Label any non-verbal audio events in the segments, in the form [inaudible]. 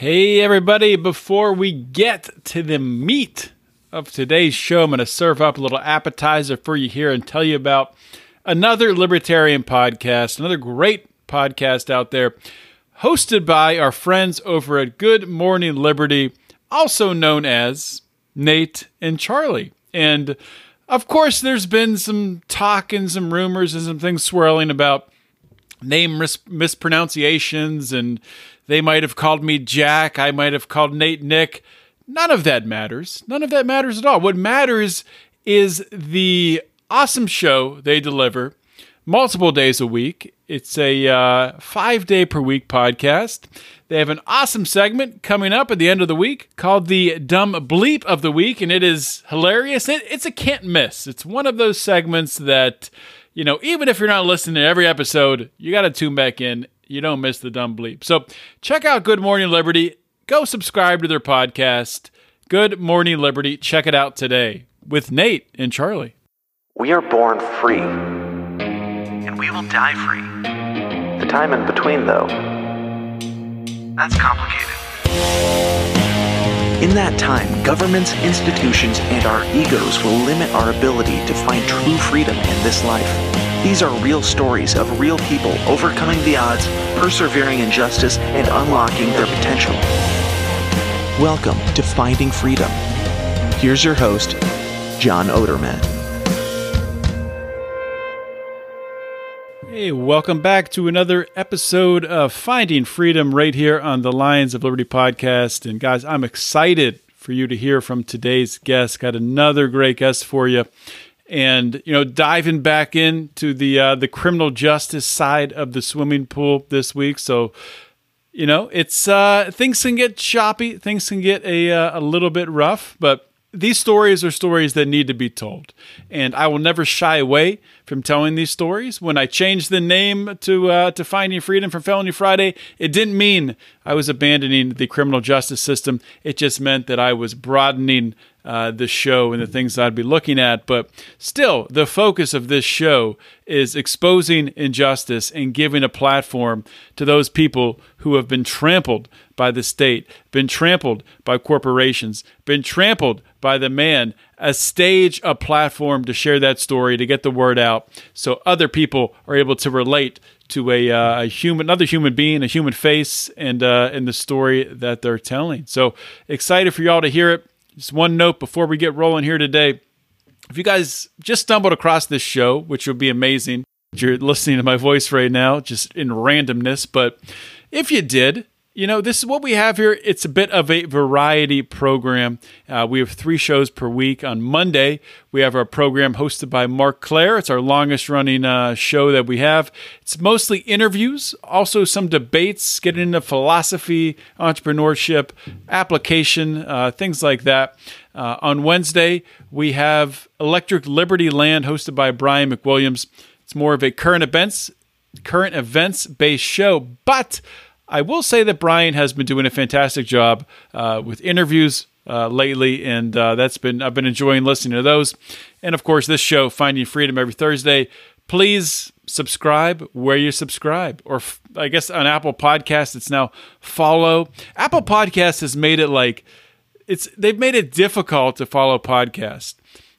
Hey, everybody, before we get to the meat of today's show, I'm going to serve up a little appetizer for you here and tell you about another libertarian podcast, another great podcast out there, hosted by our friends over at Good Morning Liberty, also known as Nate and Charlie. And of course, there's been some talk and some rumors and some things swirling about name mis- mispronunciations and they might have called me Jack. I might have called Nate Nick. None of that matters. None of that matters at all. What matters is the awesome show they deliver multiple days a week. It's a uh, five day per week podcast. They have an awesome segment coming up at the end of the week called the Dumb Bleep of the Week, and it is hilarious. It, it's a can't miss. It's one of those segments that, you know, even if you're not listening to every episode, you got to tune back in you don't miss the dumb bleep. So check out Good Morning Liberty. Go subscribe to their podcast, Good Morning Liberty. Check it out today with Nate and Charlie. We are born free, and we will die free. The time in between, though, that's complicated. In that time, governments, institutions, and our egos will limit our ability to find true freedom in this life. These are real stories of real people overcoming the odds, persevering in justice, and unlocking their potential. Welcome to Finding Freedom. Here's your host, John Odermatt. Hey, welcome back to another episode of Finding Freedom right here on the Lions of Liberty podcast. And guys, I'm excited for you to hear from today's guest. Got another great guest for you and you know diving back into the uh, the criminal justice side of the swimming pool this week. So you know it's uh, things can get choppy, things can get a uh, a little bit rough, but these stories are stories that need to be told, and I will never shy away from telling these stories. When I changed the name to uh, to Finding Freedom from Felony Friday, it didn't mean I was abandoning the criminal justice system. It just meant that I was broadening uh, the show and the things I'd be looking at. But still, the focus of this show is exposing injustice and giving a platform to those people who have been trampled by the state, been trampled by corporations, been trampled by the man, a stage, a platform to share that story, to get the word out so other people are able to relate to a, uh, a human, another human being, a human face, and uh, in the story that they're telling. So excited for y'all to hear it. Just one note before we get rolling here today. If you guys just stumbled across this show, which would be amazing, you're listening to my voice right now, just in randomness, but if you did, you know, this is what we have here. It's a bit of a variety program. Uh, we have three shows per week. On Monday, we have our program hosted by Marc Clair. It's our longest running uh, show that we have. It's mostly interviews, also some debates, getting into philosophy, entrepreneurship, application, uh, things like that. Uh, on Wednesday, we have Electric Liberty Land hosted by Brian McWilliams. It's more of a current events, current events based show, but I will say that Brian has been doing a fantastic job uh, with interviews uh, lately, and uh, that's been I've been enjoying listening to those. And of course, this show, Finding Freedom, every Thursday. Please subscribe where you subscribe, or f- I guess on Apple Podcast, it's now follow. Apple Podcast has made it like it's they've made it difficult to follow podcast.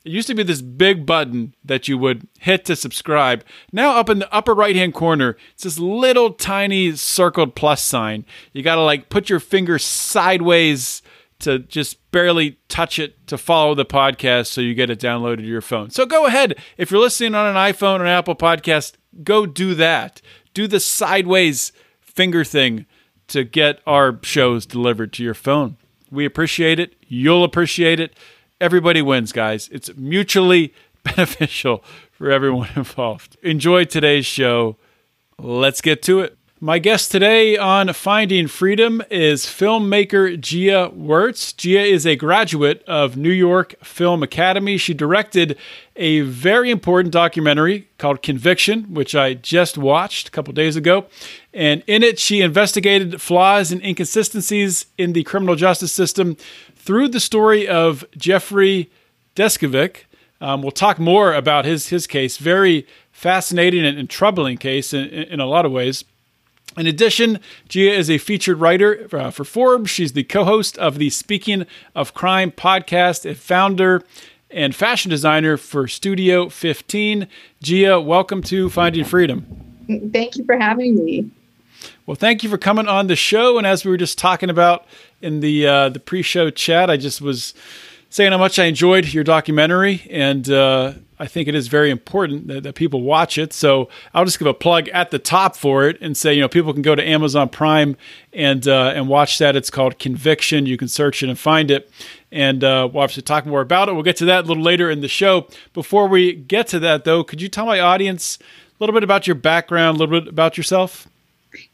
It used to be this big button that you would hit to subscribe. Now, up in the upper right hand corner, it's this little tiny circled plus sign. You got to like put your finger sideways to just barely touch it to follow the podcast so you get it downloaded to your phone. So go ahead. If you're listening on an iPhone or an Apple podcast, go do that. Do the sideways finger thing to get our shows delivered to your phone. We appreciate it. You'll appreciate it everybody wins, guys. It's mutually [laughs] beneficial for everyone [laughs] involved. Enjoy today's show. Let's get to it. My guest today on Finding Freedom is filmmaker Jia Wertz. Jia is a graduate of New York Film Academy. She directed a very important documentary called Conviction, which I just watched a couple days ago. And in it, she investigated flaws and inconsistencies in the criminal justice system through the story of Jeffrey Deskovic. Um, we'll talk more about his his case. Very fascinating and, and troubling case in, in, a lot of ways. In addition, Jia is a featured writer uh, for Forbes. She's the co host of the Speaking of Crime podcast, a founder and fashion designer for Studio 15. Jia, welcome to Finding Freedom. Thank you for having me. Well, thank you for coming on the show. And as we were just talking about in the uh, the pre-show chat, I just was saying how much I enjoyed your documentary, and uh, I think it is very important that, that, people watch it. So I'll just give a plug at the top for it and say, you know, people can go to Amazon Prime and uh, and watch that. It's called Conviction. You can search it and find it. And uh, we'll obviously talk more about it. We'll get to that a little later in the show. Before we get to that, though, could you tell my audience a little bit about your background, a little bit about yourself?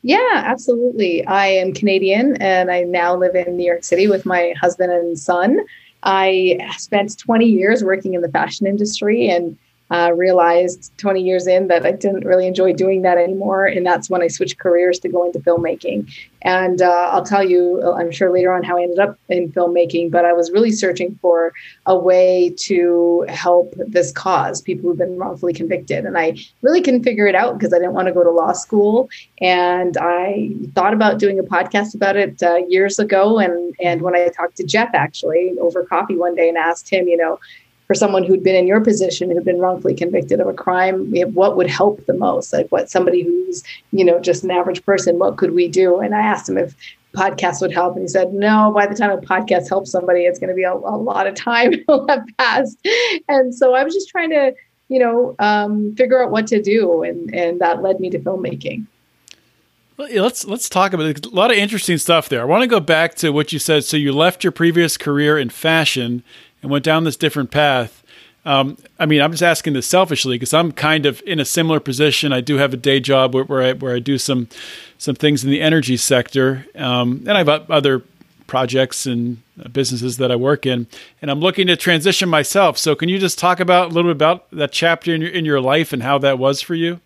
Yeah, absolutely. I am Canadian and I now live in New York City with my husband and son. I spent 20 years working in the fashion industry and uh, realized 20 years in that I didn't really enjoy doing that anymore. And that's when I switched careers to go into filmmaking. And uh, I'll tell you, I'm sure later on how I ended up in filmmaking, but I was really searching for a way to help this cause, people who've been wrongfully convicted. And I really couldn't figure it out because I didn't want to go to law school. And I thought about doing a podcast about it uh, years ago. And, and when I talked to Jeff actually over coffee one day and asked him, you know, for someone who'd been in your position who'd been wrongfully convicted of a crime what would help the most like what somebody who's you know just an average person what could we do and i asked him if podcasts would help and he said no by the time a podcast helps somebody it's going to be a, a lot of time [laughs] will have passed and so i was just trying to you know um, figure out what to do and and that led me to filmmaking Let's let's talk about it. a lot of interesting stuff there. I want to go back to what you said. So you left your previous career in fashion and went down this different path. Um, I mean, I'm just asking this selfishly because I'm kind of in a similar position. I do have a day job where, where I where I do some some things in the energy sector, um, and I have other projects and businesses that I work in, and I'm looking to transition myself. So, can you just talk about a little bit about that chapter in your in your life and how that was for you?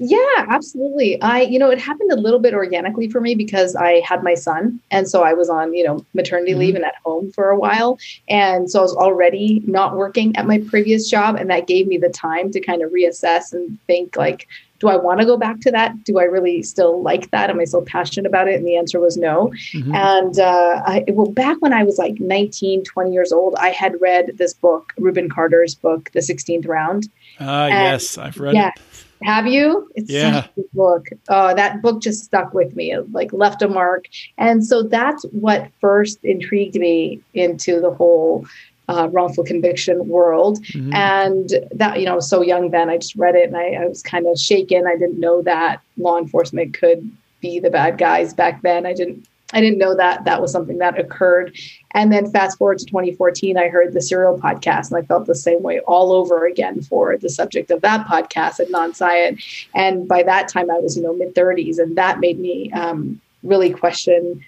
Yeah, absolutely. I, you know, it happened a little bit organically for me because I had my son. And so I was on, you know, maternity mm-hmm. leave and at home for a while. And so I was already not working at my previous job. And that gave me the time to kind of reassess and think, like, do I want to go back to that? Do I really still like that? Am I still passionate about it? And the answer was no. Mm-hmm. And uh, I, well, back when I was like 19, 20 years old, I had read this book, Rubin Carter's book, The 16th Round. Ah, uh, yes, I've read yeah, it. Have you? It's yeah. such a good book. Oh, that book just stuck with me. It like left a mark. And so that's what first intrigued me into the whole uh, wrongful conviction world. Mm-hmm. And that, you know, I was so young then. I just read it and I, I was kind of shaken. I didn't know that law enforcement could be the bad guys back then. I didn't I didn't know that that was something that occurred. And then fast forward to 2014, I heard the Serial podcast, and I felt the same way all over again for the subject of that podcast, Adnan Syed. And by that time, I was, you know, mid 30s, and that made me um, really question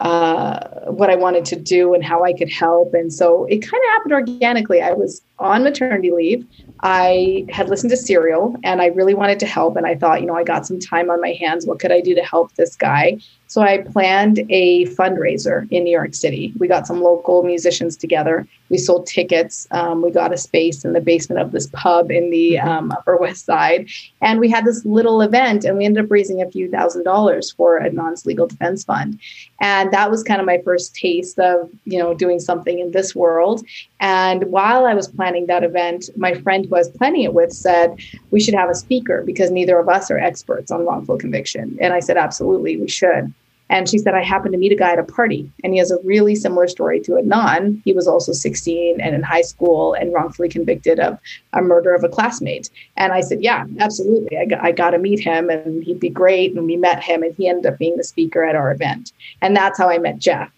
uh, what I wanted to do and how I could help. And so it kind of happened organically. I was on maternity leave. I had listened to Serial and I really wanted to help. And I thought, you know, I got some time on my hands. What could I do to help this guy? So I planned a fundraiser in New York City. We got some local musicians together. We sold tickets. Um, we got a space in the basement of this pub in the mm-hmm. um, Upper West Side. And we had this little event and we ended up raising a few thousand dollars for Adnan's legal defense fund. And that was kind of my first taste of, you know, doing something in this world. And while I was planning that event, my friend who I was planning it with said, we should have a speaker because neither of us are experts on wrongful conviction. And I said, absolutely, we should. And she said, I happened to meet a guy at a party, and he has a really similar story to Adnan. He was also 16 and in high school and wrongfully convicted of a murder of a classmate. And I said, Yeah, absolutely. I I got to meet him, and he'd be great. And we met him, and he ended up being the speaker at our event. And that's how I met Jeff.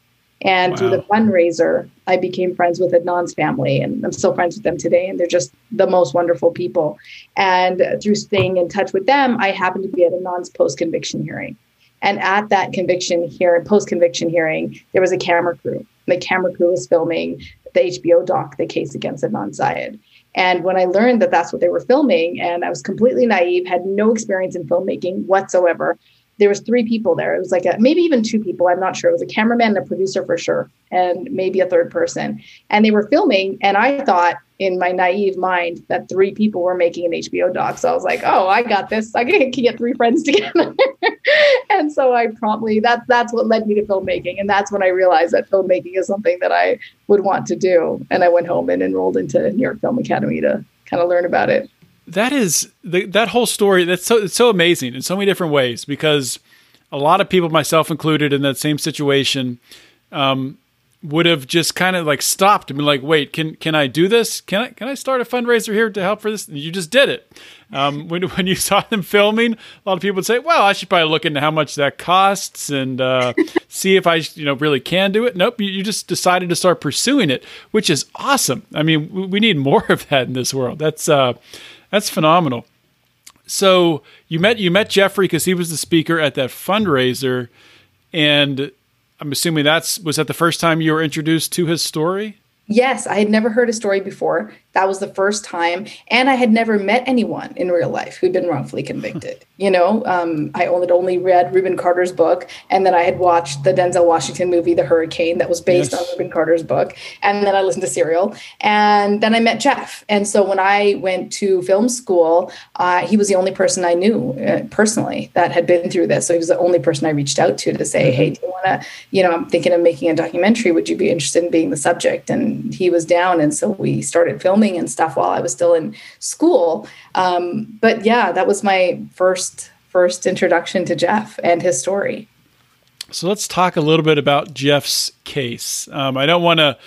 And wow. through the fundraiser, I became friends with Adnan's family, and I'm still friends with them today. And they're just the most wonderful people. And through staying in touch with them, I happened to be at Adnan's post conviction hearing. And at that conviction hearing, post conviction hearing, there was a camera crew. The camera crew was filming the HBO doc, The Case Against Adnan Syed. And when I learned that that's what they were filming, and I was completely naive, had no experience in filmmaking whatsoever, there was three people there. It was like a, maybe even two people. I'm not sure. It was a cameraman and a producer for sure, and maybe a third person. And they were filming, and I thought in my naive mind that three people were making an HBO doc. So I was like, oh, I got this. I [laughs] can get three friends together. [laughs] and so I promptly that's that's what led me to filmmaking. And that's when I realized that filmmaking is something that I would want to do. And I went home and enrolled into New York Film Academy to kind of learn about it. That is the, that whole story. That's so it's so amazing in so many different ways because a lot of people, myself included, in that same situation, um, would have just kind of like stopped and been like, "Wait, can can I do this? Can I can I start a fundraiser here to help for this?" And you just did it. Um, [laughs] when when you saw them filming, a lot of people would say, "Well, I should probably look into how much that costs and uh, [laughs] see if I you know really can do it." Nope, you, you, just decided to start pursuing it, which is awesome. I mean, we, we need more [laughs] of that in this world. That's uh, that's phenomenal. So you met you met Jeffrey because he was the speaker at that fundraiser, and I'm assuming that's was that the first time you were introduced to his story? Yes, I had never heard a story before. That was the first time. And I had never met anyone in real life who'd been wrongfully convicted. you know, um, I only, only read Rubin Carter's book. And then I had watched the Denzel Washington movie, The Hurricane, that was based yes. on Rubin Carter's book. And then I listened to Serial. And then I met Jeff. And so when I went to film school, uh, he was the only person I knew uh, personally that had been through this. So he was the only person I reached out to to say, mm-hmm. hey, do you want to, you know, I'm thinking of making a documentary. Would you be interested in being the subject? And he was down. And so we started filming filming and stuff while I was still in school. Um, but yeah, that was my first first introduction to Jeff and his story. So let's talk a little bit about Jeff's case. Um, I don't want to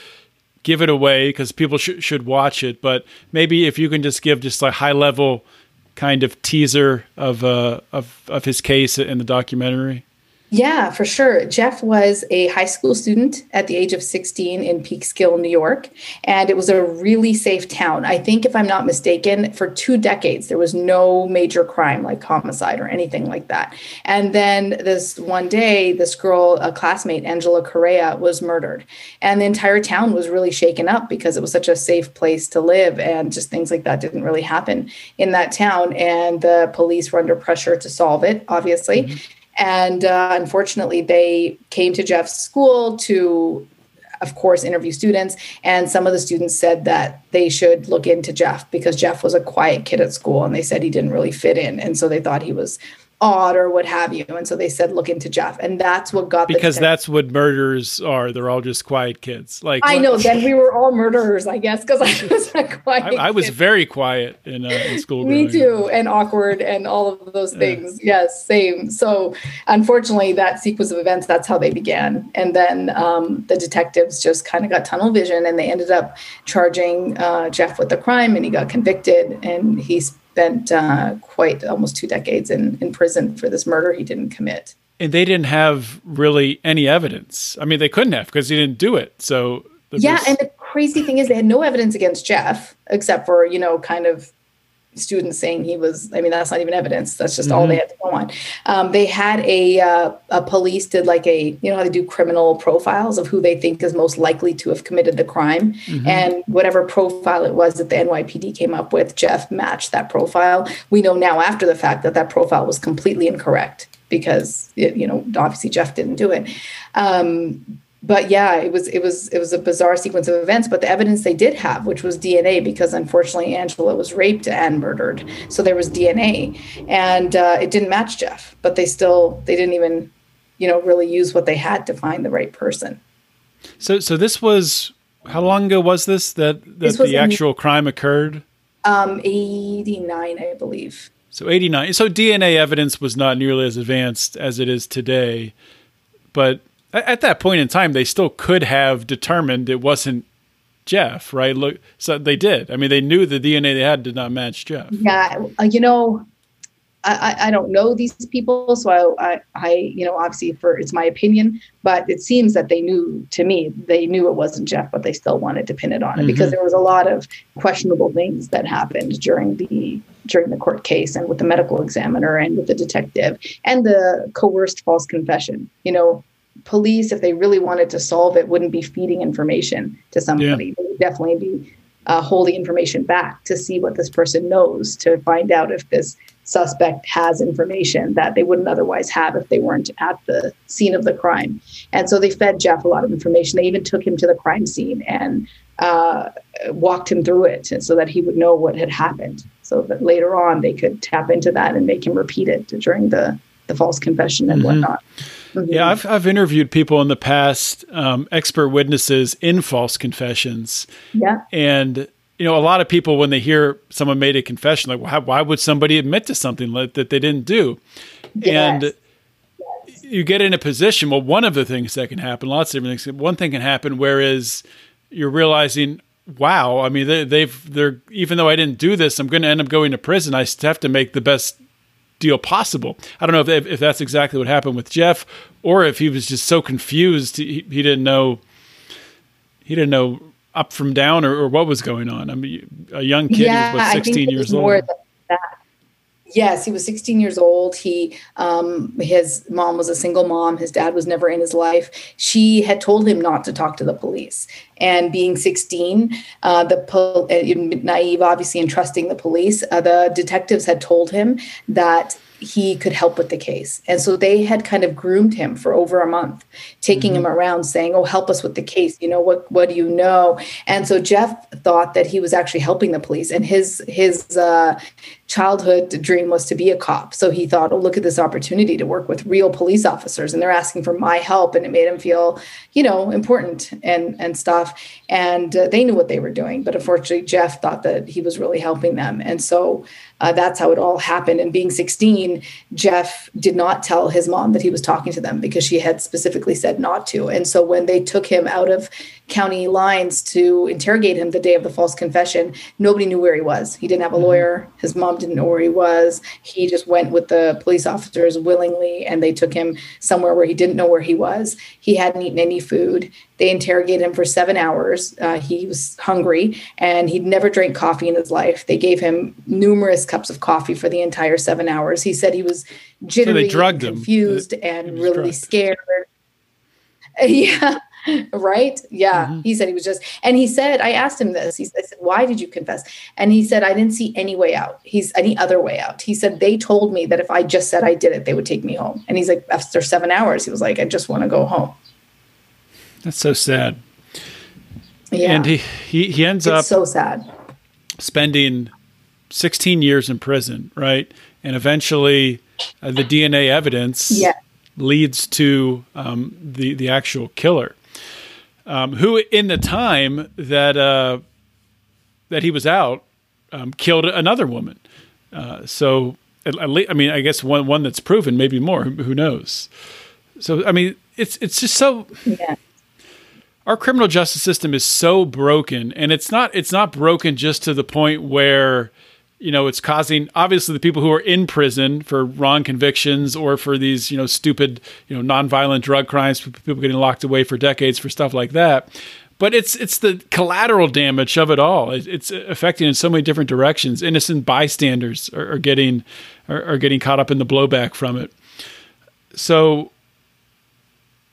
give it away because people sh- should watch it, but maybe if you can just give just a high level kind of teaser of uh, of of his case in the documentary. Yeah, for sure. Jeff was a high school student at the age of 16 in Peekskill, New York, and it was a really safe town. I think, if I'm not mistaken, for two decades, there was no major crime like homicide or anything like that. And then this one day, this girl, a classmate, Angela Correa, was murdered. And the entire town was really shaken up because it was such a safe place to live, and just things like that didn't really happen in that town. And the police were under pressure to solve it, obviously. Mm-hmm and uh, unfortunately, they came to Jeff's school to, of course, interview students. And some of the students said that they should look into Jeff because Jeff was a quiet kid at school and they said he didn't really fit in. And so they thought he was odd or what have you. And so they said, look into Jeff. And that's what got because that's what murderers are. They're all just quiet kids. Like I know. [laughs] Then we were all murderers, I guess, because I [laughs] was a quiet. I, I was very quiet in, uh, in school. Me too, and awkward and all of those things. Yeah. Yes, same. So unfortunately, that sequence of events, that's how they began. And then um, the detectives just kind of got tunnel vision, and they ended up charging uh, Jeff with the crime, and he got convicted, and he's spent uh, quite almost two decades in, in prison for this murder he didn't commit. And they didn't have really any evidence. I mean, they couldn't have because he didn't do it. So yeah, was... and the crazy thing is they had no evidence against Jeff except for you know kind of students saying he was i mean that's not even evidence. That's just mm-hmm. all they had to go on. Um, they had a, uh, a police did like a you know how they do criminal profiles of who they think is most likely to have committed the crime? Mm-hmm. and whatever profile it was that the nypd came up with jeff matched that profile. We know now after the fact that that profile was completely incorrect because it, you know obviously jeff didn't do it. Um, but yeah, it was it was it was a bizarre sequence of events. But the evidence they did have, which was DNA, because unfortunately Angela was raped and murdered, so there was DNA, and uh, it didn't match Jeff. But they still they didn't even, you know, really use what they had to find the right person. So so this was how long ago was this that that this the actual in, crime occurred? Um, eighty nine, I believe. So eighty nine. So DNA evidence was not nearly as advanced as it is today, but at that point in time, they still could have determined it wasn't Jeff, right? Look, so they did. I mean, they knew the DNA they had did not match Jeff. Yeah, uh, you know, I, I don't know these people, so I, I, I, you know, obviously for it's my opinion, but it seems that they knew. To me, they knew it wasn't Jeff, but they still wanted to pin it on it mm-hmm. because there was a lot of questionable things that happened during the during the court case and with the medical examiner and with the detective and the coerced false confession. You know, police, if they really wanted to solve it, wouldn't be feeding information to somebody. Yeah. They would definitely be uh, hold the information back to see what this person knows to find out if this suspect has information that they wouldn't otherwise have if they weren't at the scene of the crime. And so they fed Jeff a lot of information. They even took him to the crime scene and uh, walked him through it so that he would know what had happened. So that later on they could tap into that and make him repeat it during the, the false confession and mm-hmm. whatnot. Mm-hmm. Yeah, I've, I've interviewed people in the past, um, expert witnesses in false confessions. Yeah. And you know, a lot of people when they hear someone made a confession, like, well, why would somebody admit to something like, that they didn't do? Yes. And yes. you get in a position. Well, one of the things that can happen, lots of different things. One thing can happen, whereas you're realizing, wow, I mean, they, they've they're even though I didn't do this, I'm going to end up going to prison. I have to make the best deal possible. I don't know if, if that's exactly what happened with Jeff, or if he was just so confused he, he didn't know he didn't know up from down or, or, what was going on? I mean, a young kid yeah, was what, 16 years old. Yes, he was 16 years old. He, um, his mom was a single mom. His dad was never in his life. She had told him not to talk to the police. And being 16, uh, the pol- uh, naive, obviously, and trusting the police, uh, the detectives had told him that he could help with the case. And so they had kind of groomed him for over a month, taking mm-hmm. him around saying, "Oh, help us with the case. You know what what do you know?" And so Jeff thought that he was actually helping the police and his his uh childhood dream was to be a cop. So he thought, "Oh, look at this opportunity to work with real police officers and they're asking for my help." And it made him feel, you know, important and and stuff. And uh, they knew what they were doing, but unfortunately Jeff thought that he was really helping them. And so uh, that's how it all happened. And being 16, Jeff did not tell his mom that he was talking to them because she had specifically said not to. And so when they took him out of county lines to interrogate him the day of the false confession, nobody knew where he was. He didn't have a mm-hmm. lawyer. His mom didn't know where he was. He just went with the police officers willingly and they took him somewhere where he didn't know where he was. He hadn't eaten any food. They interrogated him for seven hours. Uh, he was hungry and he'd never drank coffee in his life. They gave him numerous cups of coffee for the entire seven hours. He said he was jittery, so and confused, him. and really drugged. scared. [laughs] Yeah. right? Yeah. Mm-hmm. He said he was just, and he said, I asked him this. He said, why did you confess? And he said, I didn't see any way out. He's any other way out. He said, they told me that if I just said I did it, they would take me home. And he's like, after seven hours, he was like, I just want to go home. That's so sad. Yeah. And he, he, he ends it's up so sad spending 16 years in prison, right? And eventually uh, the DNA evidence yeah. leads to um, the, the actual killer um, who in the time that uh, that he was out um, killed another woman. Uh, so at, at least, I mean, I guess one one that's proven, maybe more. Who, who knows? So I mean, it's it's just so. Yeah. Our criminal justice system is so broken, and it's not it's not broken just to the point where you know, it's causing obviously the people who are in prison for wrong convictions or for these, you know, stupid, you know, nonviolent drug crimes, people getting locked away for decades for stuff like that. But it's it's the collateral damage of it all. It's affecting in so many different directions. Innocent bystanders are, are getting are, are, getting caught up in the blowback from it. So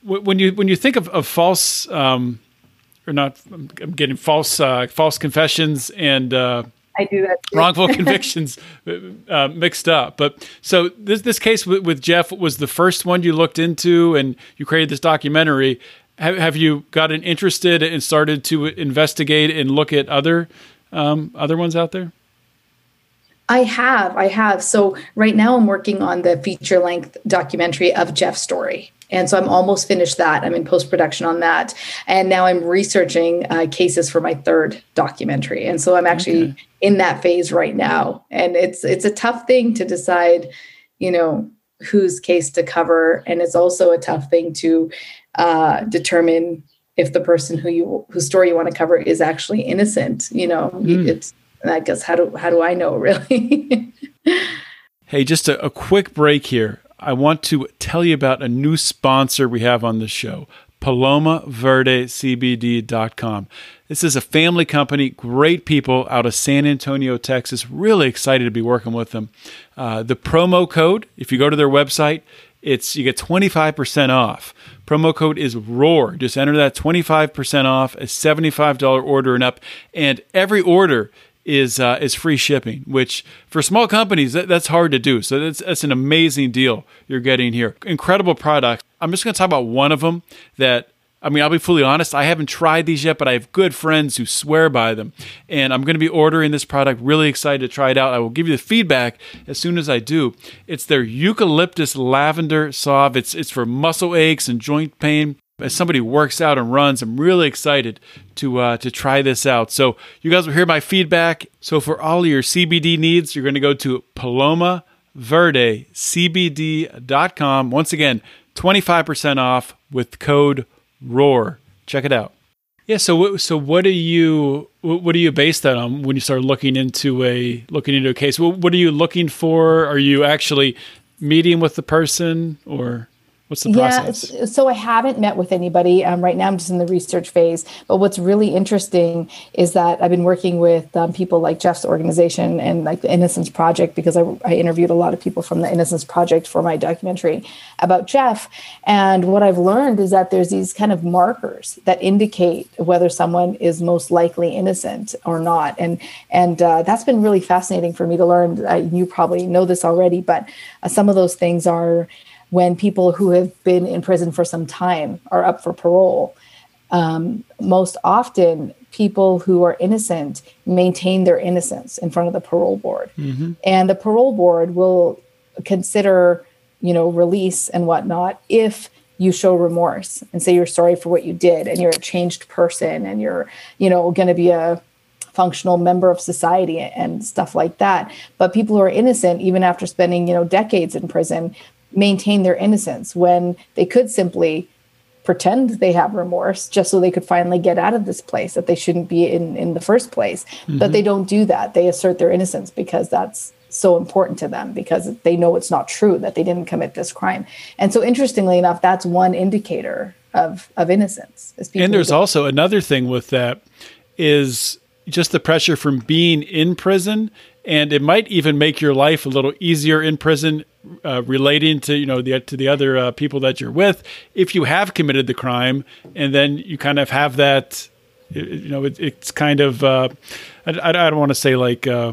when you when you think of, of false um, or not, I'm getting false uh, false confessions and uh, I do that. Too. Wrongful [laughs] convictions uh, mixed up. But so this this case with, with, Jeff was the first one you looked into, and you created this documentary. Have, have you gotten interested and started to investigate and look at other um, other ones out there? I have, I have. So right now I'm working on the feature length documentary of Jeff's story. And so I'm almost finished that. I'm in post production on that. And now I'm researching uh, cases for my third documentary. And so I'm actually okay. in that phase right now. And it's it's a tough thing to decide, you know, whose case to cover. And it's also a tough thing to uh, determine if the person who you whose story you want to cover is actually innocent. You know, mm. it's I guess how do how do I know [laughs] really? hey, just a, a quick break here. I want to tell you about a new sponsor we have on the show, PalomaVerdeCBD.com. This is a family company, great people out of San Antonio, Texas. Really excited to be working with them. Uh, the promo code, if you go to their website, it's you get 25% off. Promo code is ROAR. Just enter that 25% off, a $75 order and up, and every order is uh, is free shipping, which for small companies that, that's hard to do. So that's that's an amazing deal you're getting here. Incredible product. I'm just going to talk about one of them that I mean, I'll be fully honest, I haven't tried these yet, but I have good friends who swear by them. And I'm going to be ordering this product, really excited to try it out. I will give you the feedback as soon as I do. It's their eucalyptus lavender salve. It's it's for muscle aches and joint pain. As somebody works out and runs, I'm really excited to uh, to try this out. So you guys will hear my feedback. So for all your CBD needs, you're going to go to Paloma Verde CBD.com. Once again, 25% off with code Roar. Check it out. Yeah. So so what do you what do you base that on when you start looking into a looking into a case? What are you looking for? Are you actually meeting with the person or? What's the process? Yeah, so I haven't met with anybody. Um, right now, I'm just in the research phase. But what's really interesting is that I've been working with um, people like Jeff's organization and like the Innocence Project because I, I, interviewed a lot of people from the Innocence Project for my documentary about Jeff. And what I've learned is that there's these kind of markers that indicate whether someone is most likely innocent or not. And and uh, that's been really fascinating for me to learn. Uh, you probably know this already, but uh, some of those things are when people who have been in prison for some time are up for parole. Um, most often, people who are innocent maintain their innocence in front of the parole board, mm-hmm. and the parole board will consider, you know, release and whatnot if you show remorse and say you're sorry for what you did and you're a changed person and you're, you know, going to be a functional member of society and stuff like that. But people who are innocent, even after spending, you know, decades in prison, maintain their innocence when they could simply pretend they have remorse just so they could finally get out of this place that they shouldn't be in in the first place. Mm-hmm. but they don't do that. They assert their innocence because that's so important to them because they know it's not true that they didn't commit this crime. And so interestingly enough that's one indicator of of innocence and there's also another thing with that is just the pressure from being in prison and it might even make your life a little easier in prison uh, relating to you know the to the other uh, people that you're with if you have committed the crime and then you kind of have that you know it, it's kind of uh, I, I, don't want to say like uh,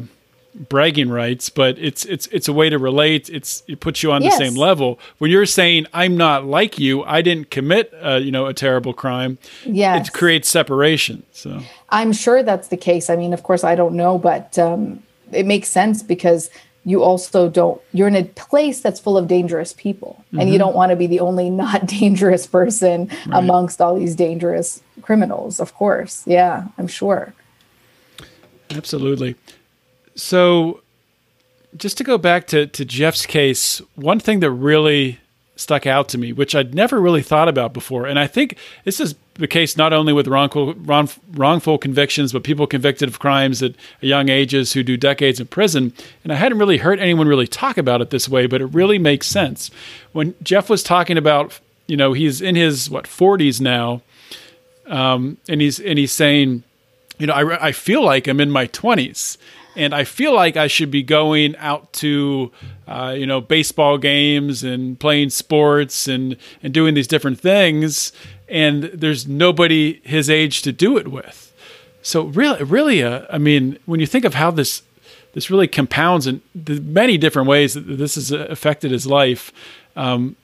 bragging rights but it's it's it's a way to relate. It's it puts you on yes. the same level. When you're saying i'm not like you i didn't commit uh, you know a terrible crime yeah it creates separation so. I'm sure that's the case. I mean of course i don't know but um, it makes sense because you also don't you're in a place that's full of dangerous people mm-hmm. and you mm-hmm. don't want to be the only [laughs] not dangerous person right. amongst all these dangerous criminals of course yeah i'm sure absolutely so just to go back to, to jeff's case one thing that really stuck out to me which i'd never really thought about before and i think this is the case not only with wrongful, wrong, wrongful convictions, but people convicted of crimes at young ages who do decades in prison. And I hadn't really heard anyone really talk about it this way, but it really makes sense. When Jeff was talking about, you know, he's in his what 40s now, um, and he's and he's saying, you know, I, I feel like I'm in my 20s and I feel like I should be going out to, uh, you know, baseball games and playing sports and and doing these different things and there's nobody his age to do it with. So really, really, uh, I mean, when you think of how this this really compounds in the many different ways that this has affected his life, um,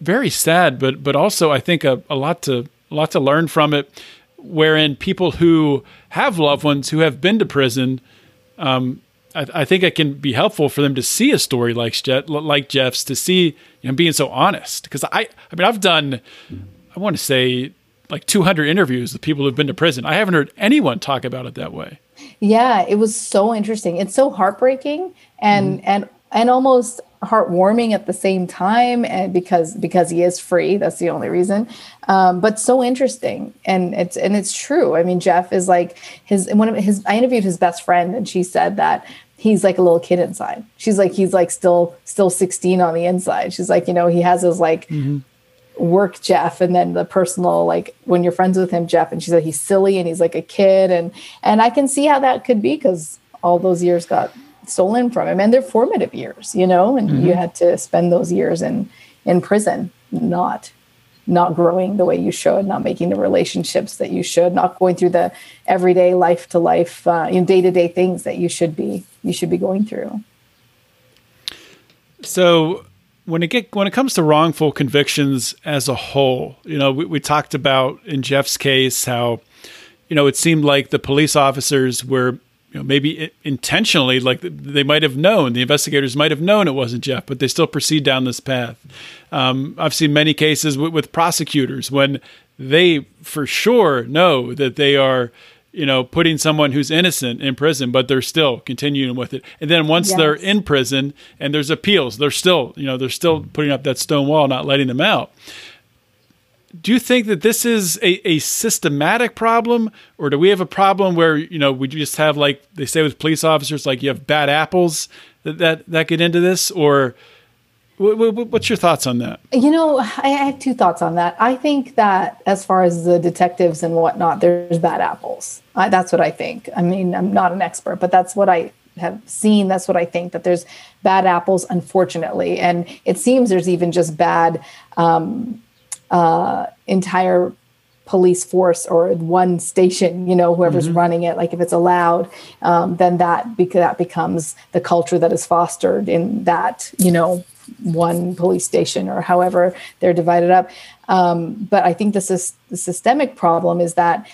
very sad, but but also I think a, a lot to a lot to learn from it. Wherein people who have loved ones who have been to prison, um, I, I, think it can be helpful for them to see a story like like Jeff's to see him being so honest. Because I, I mean, I've done I want to say like 200 interviews with people who've been to prison. I haven't heard anyone talk about it that way. Yeah, it was so interesting. It's so heartbreaking and mm-hmm. and and almost heartwarming at the same time and because because he is free that's the only reason um, but so interesting and it's and it's true i mean jeff is like his one of his i interviewed his best friend and she said that he's like a little kid inside she's like he's like still still 16 on the inside she's like you know he has his like mm-hmm work Jeff and then the personal like when you're friends with him Jeff and she said he's silly and he's like a kid and and I can see how that could be cuz all those years got stolen from him and they're formative years you know and mm-hmm. you had to spend those years in in prison, not not growing the way you should, not making the relationships that you should, not going through the everyday life to life, uh, in day to day things that you should be you should be going through. So when it get when it comes to wrongful convictions as a whole, you know, we, we talked about in Jeff's case how, you know, it seemed like the police officers were you know, maybe intentionally, like they might have known, the investigators might have known it wasn't Jeff, but they still proceed down this path. Um, I've seen many cases with, with prosecutors when they for sure know that they are you know, putting someone who's innocent in prison, but they're still continuing with it. And then once yes. they're in prison and there's appeals, they're still, you know, they're still mm. putting up that stone wall, not letting them out do you think that this is a, a systematic problem or do we have a problem where you know we just have like they say with police officers like you have bad apples that that, that get into this or what's your thoughts on that? You know i have two thoughts on that. I think that as far as the detectives and whatnot there's bad apples. I, that's what i think. I mean i'm not an expert but that's what i have seen. That's what i think that there's bad apples unfortunately. And it seems there's even just bad um, uh, entire police force or one station you know whoever's mm-hmm. running it. Like if it's allowed um, then that because that becomes the culture that is fostered in that you know one police station or however they're divided up um, but i think this is the systemic problem is that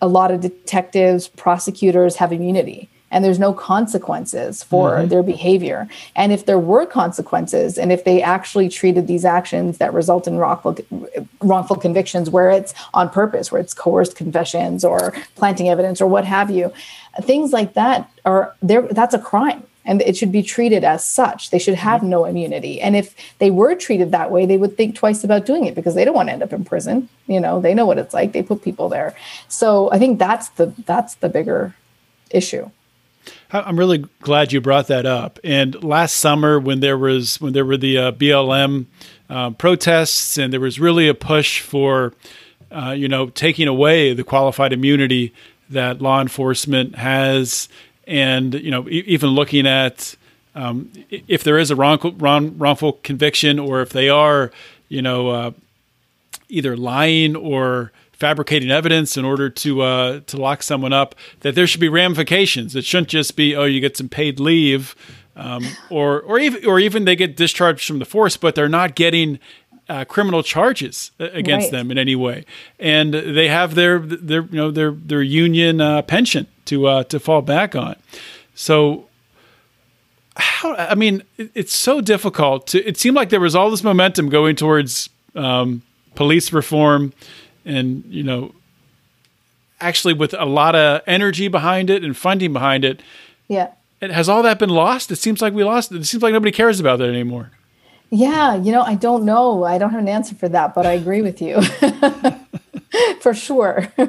a lot of detectives prosecutors have immunity and there's no consequences for mm-hmm. their behavior. And if there were consequences, and if they actually treated these actions that result in wrongful, wrongful convictions, where it's on purpose, where it's coerced confessions or planting evidence or what have you, things like that are there. That's a crime and it should be treated as such. They should have no immunity. And if they were treated that way, they would think twice about doing it because they don't want to end up in prison. You know, they know what it's like. They put people there. So I think that's the that's the bigger issue. I'm really glad you brought that up. And last summer, when there was when there were the uh, BLM uh, protests, and there was really a push for, uh, you know, taking away the qualified immunity that law enforcement has, and you know, e- even looking at um, if there is a wrongful, wrong, wrongful conviction, or if they are, you know, uh, either lying or fabricating evidence in order to uh, to lock someone up, that there should be ramifications. It shouldn't just be oh you get some paid leave, um, or or even or even they get discharged from the force, but they're not getting uh, criminal charges against right. them in any way, and they have their their you know their their union uh, pension to uh, to fall back on. So how I mean, it's so difficult to. It seemed like there was all this momentum going towards um, police reform and you know actually with a lot of energy behind it and funding behind it yeah it has all that been lost it seems like we lost it it seems like nobody cares about that anymore yeah you know i don't know i don't have an answer for that but i agree with you [laughs] for sure [laughs] yeah,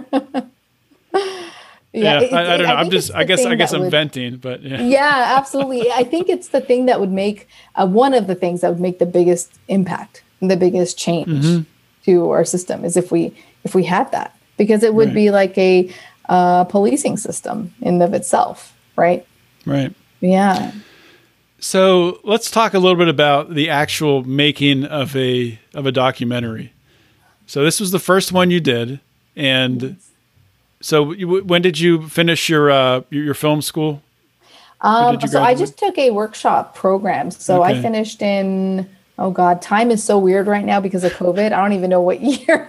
yeah it, I, I, don't know. I am just. I guess. I guess I'm would, venting, but yeah. [laughs] Yeah, absolutely. I think it's the thing that would make uh, one of the things that would make the biggest impact, the biggest change. Mm-hmm to our system is if we if we had that because it would right. be like a uh, policing system in of itself right right yeah so let's talk a little bit about the actual making of a of a documentary so this was the first one you did and so you, when did you finish your uh, your, your film school um, so I just took a workshop program. So okay. I finished in oh god time is so weird right now because of covid i don't even know what [laughs] year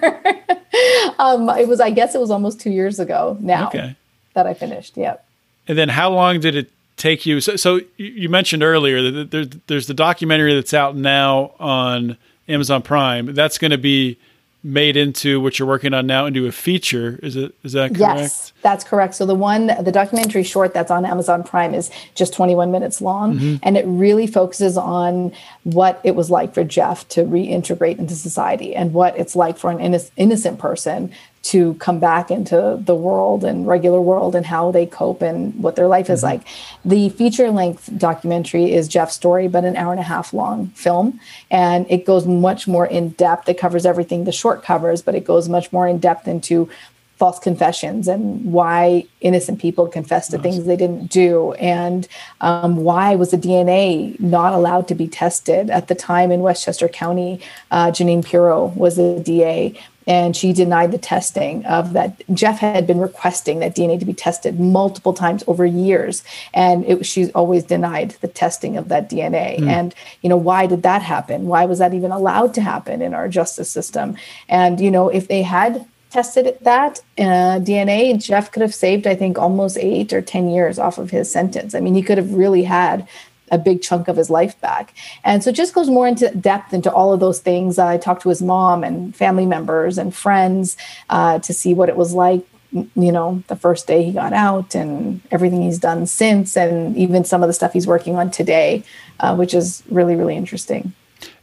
um it was i guess it was almost two years ago now okay. that i finished yep and then how long did it take you so, so you mentioned earlier that there's, there's the documentary that's out now on amazon prime that's going to be made into what you're working on now into a feature. Is it is that correct? Yes, that's correct. So the one the documentary short that's on Amazon Prime is just 21 minutes long mm-hmm. and it really focuses on what it was like for Jeff to reintegrate into society and what it's like for an innocent person to come back into the world and regular world and how they cope and what their life is mm-hmm. like. The feature length documentary is Jeff's story, but an hour and a half long film. And it goes much more in depth. It covers everything the short covers, but it goes much more in depth into false confessions and why innocent people confess to things they didn't do. And um, why was the dna not allowed to be tested at the time in westchester county? Uh, jeanine pirro was the da and she denied the testing of that. Jeff had been requesting that dna to be tested multiple times over years and it, she's always denied the testing of that dna mm. and you know why did that happen? Why was that even allowed to happen in our justice system? And you know if they had tested that uh, DNA, Jeff could have saved, I think, almost eight or 10 years off of his sentence. I mean, he could have really had a big chunk of his life back. And so it just goes more into depth into all of those things. I talked to his mom and family members and friends uh, to see what it was like you know the first day he got out and everything he's done since and even some of the stuff he's working on today uh, which is really really interesting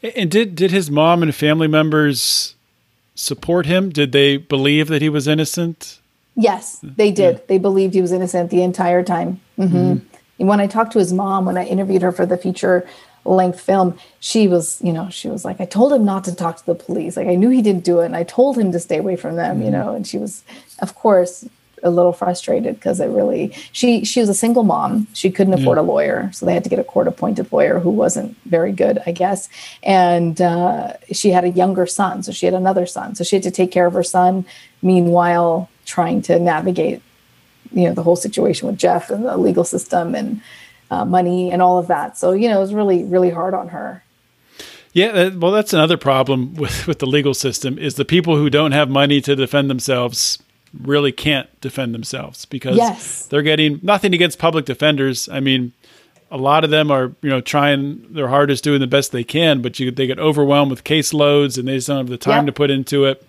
and did did his mom and family members support him? Did they believe that he was innocent? Yes, they did. Yeah. They believed he was innocent the entire time. Mm-hmm. Mm-hmm. When I talked to his mom, when I interviewed her for the feature length film, she was, you know, she was like, I told him not to talk to the police. Like I knew he didn't do it, and I told him to stay away from them, mm-hmm. you know. And she was, of course, a little frustrated because it really she she was a single mom. She couldn't afford yeah. a lawyer so they had to get a court appointed lawyer who wasn't very good i guess. And uh, she had a younger son so she had another son. So she had to take care of her son meanwhile trying to navigate you know the whole situation with jeff and the legal system and uh, money and all of that. So you know it was really really hard on her. Yeah, well, that's another problem with, with the legal system is the people who don't have money to defend themselves really can't defend themselves because yes. they're getting nothing against public defenders. I mean, a lot of them are you know trying their hardest, doing the best they can, but you, they get overwhelmed with caseloads and they just don't have the time yep. to put into it.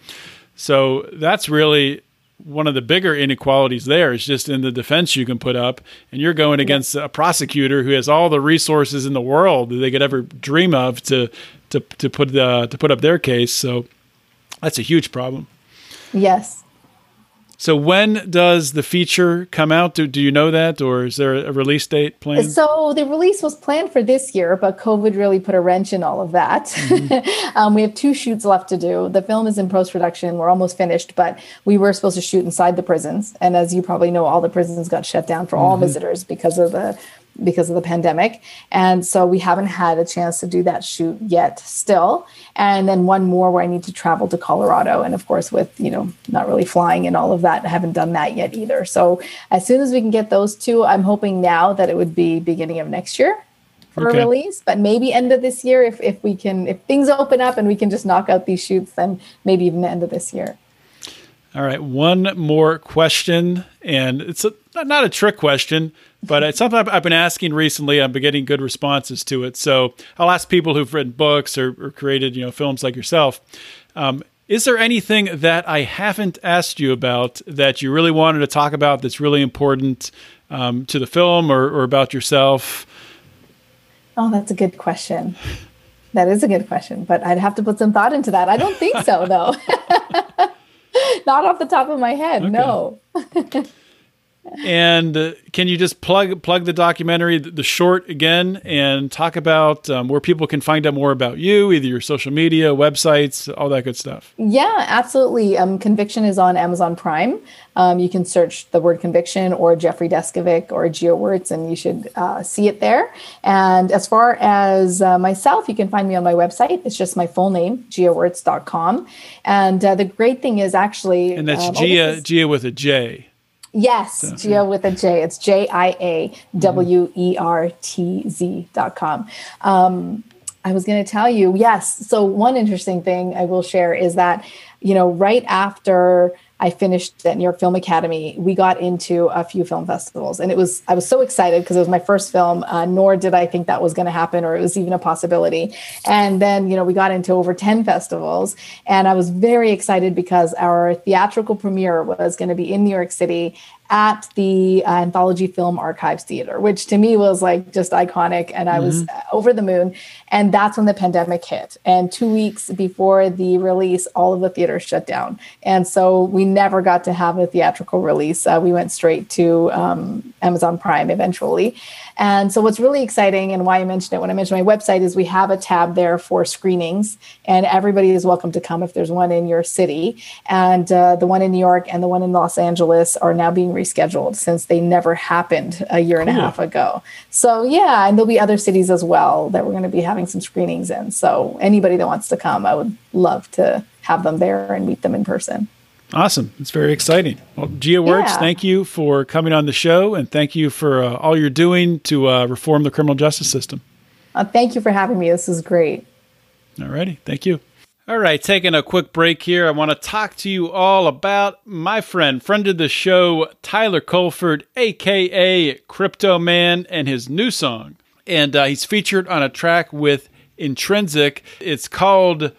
So that's really one of the bigger inequalities there is just in the defense you can put up and you're going against a prosecutor who has all the resources in the world that they could ever dream of to to to put uh, to put up their case so that's a huge problem yes so when does the feature come out? Do, do you know that, or is there a release date planned? So the release was planned for this year, but COVID really put a wrench in all of that. Mm-hmm. [laughs] um, we have two shoots left to do. The film is in post production. We're almost finished, but we were supposed to shoot inside the prisons, and as you probably know, all the prisons got shut down for mm-hmm. all visitors because of the because of the pandemic. And so we haven't had a chance to do that shoot yet still. And then one more where I need to travel to Colorado. And of course, with, you know, not really flying and all of that, I haven't done that yet either. So as soon as we can get those two, I'm hoping now that it would be beginning of next year for okay. release, but maybe end of this year if, if we can, if things open up and we can just knock out these shoots, then maybe even the end of this year. All right, one more question, and it's a, not a trick question, but it's something I've been asking recently. I've been getting good responses to it. So I'll ask people who've written books or, or created, you know, films like yourself. Um, is there anything that I haven't asked you about that you really wanted to talk about that's really important um, to the film or, or about yourself? Oh, that's a good question. That is a good question, but I'd have to put some thought into that. I don't think so, though. [laughs] [laughs] Not off the top of my head, okay. no. [laughs] and uh, can you just plug plug the documentary, the, the short again, and talk about um, where people can find out more about you, either your social media, websites, all that good stuff? Yeah, absolutely. Um, Conviction is on Amazon Prime. Um, you can search the word conviction or Jeffrey Deskovic or Wertz, and you should uh, see it there. And as far as uh, myself, you can find me on my website. It's just my full name, jiawertz.com. And uh, the great thing is actually. And that's um, Jia, Jia with a J. Yes, so, Jia yeah. with a J. It's J I A W E R T Z dot com. Um, I was going to tell you, yes. So, one interesting thing I will share is that, you know, right after I finished at New York Film Academy, we got into a few film festivals, and it was I was so excited because it was my first film. Uh, nor did I think that was going to happen, or it was even a possibility. And then you know we got into over ten festivals, and I was very excited because our theatrical premiere was going to be in New York City at the uh, Anthology Film Archives Theater, which to me was like just iconic. And I mm-hmm. was over the moon. And that's when the pandemic hit. And two weeks before the release, all of the theaters shut down. And so we never got to have a theatrical release. Uh, we went straight to um, Amazon Prime eventually. And so, what's really exciting and why I mentioned it when I mentioned my website is we have a tab there for screenings, and everybody is welcome to come if there's one in your city. And uh, the one in New York and the one in Los Angeles are now being rescheduled since they never happened a year cool. and a half ago. So, yeah, and there'll be other cities as well that we're going to be having some screenings in. So, anybody that wants to come, I would love to have them there and meet them in person. Awesome. It's very exciting. Well, Jia Wertz, yeah. thank you for coming on the show and thank you for uh, all you're doing to uh, reform the criminal justice system. Uh, thank you for having me. This is great. All righty. Thank you. All right, taking a quick break here. I want to talk to you all about my friend, friend of the show, Tyler Colford, aka Crypto Man, and his new song. And uh, he's featured on a track with Intrinsic. It's called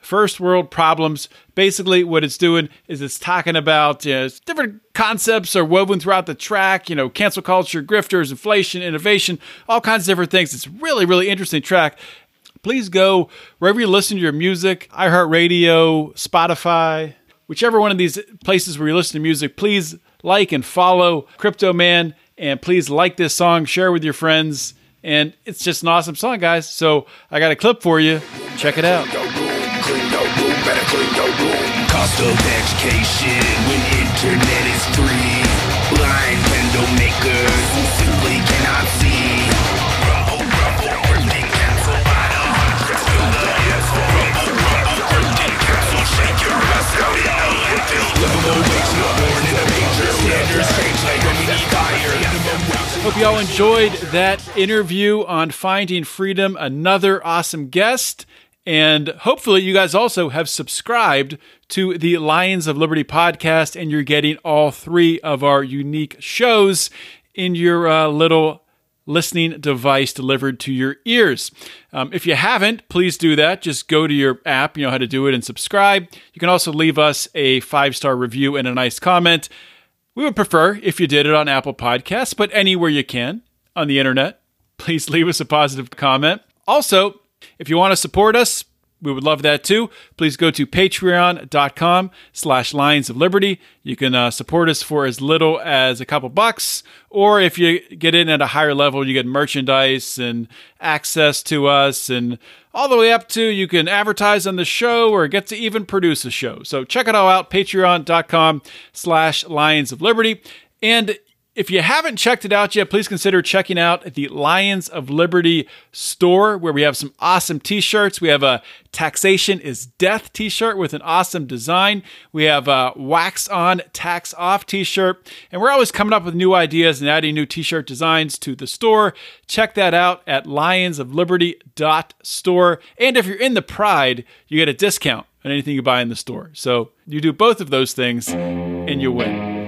First World Problems. Basically, what it's doing is it's talking about you know, different concepts are woven throughout the track, you know, cancel culture, grifters, inflation, innovation, all kinds of different things. It's really, really interesting track. Please go wherever you listen to your music, iHeartRadio, Spotify, whichever one of these places where you listen to music, please like and follow Crypto Man and please like this song, share with your friends. And it's just an awesome song, guys. So I got a clip for you. Check it out. Cost of education when internet is free. Hope you all enjoyed that interview on Finding Freedom. Another awesome guest. And hopefully, you guys also have subscribed to the Lions of Liberty podcast, and you're getting all three of our unique shows in your uh, little listening device delivered to your ears. Um, if you haven't, please do that. Just go to your app, you know how to do it, and subscribe. You can also leave us a five star review and a nice comment. We would prefer if you did it on Apple Podcasts, but anywhere you can on the internet, please leave us a positive comment. Also, if you want to support us, we would love that too. Please go to patreon.com slash lions of liberty. You can uh, support us for as little as a couple bucks, or if you get in at a higher level, you get merchandise and access to us and all the way up to you can advertise on the show or get to even produce a show. So check it all out, patreon.com slash lions of liberty. And if you haven't checked it out yet, please consider checking out the Lions of Liberty store where we have some awesome t shirts. We have a Taxation is Death t shirt with an awesome design. We have a Wax On, Tax Off t shirt. And we're always coming up with new ideas and adding new t shirt designs to the store. Check that out at lionsofliberty.store. And if you're in the Pride, you get a discount on anything you buy in the store. So you do both of those things and you win.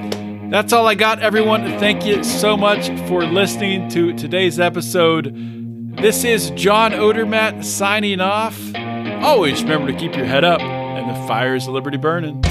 That's all I got, everyone. Thank you so much for listening to today's episode. This is John Odermatt signing off. Always remember to keep your head up and the fires of liberty burning.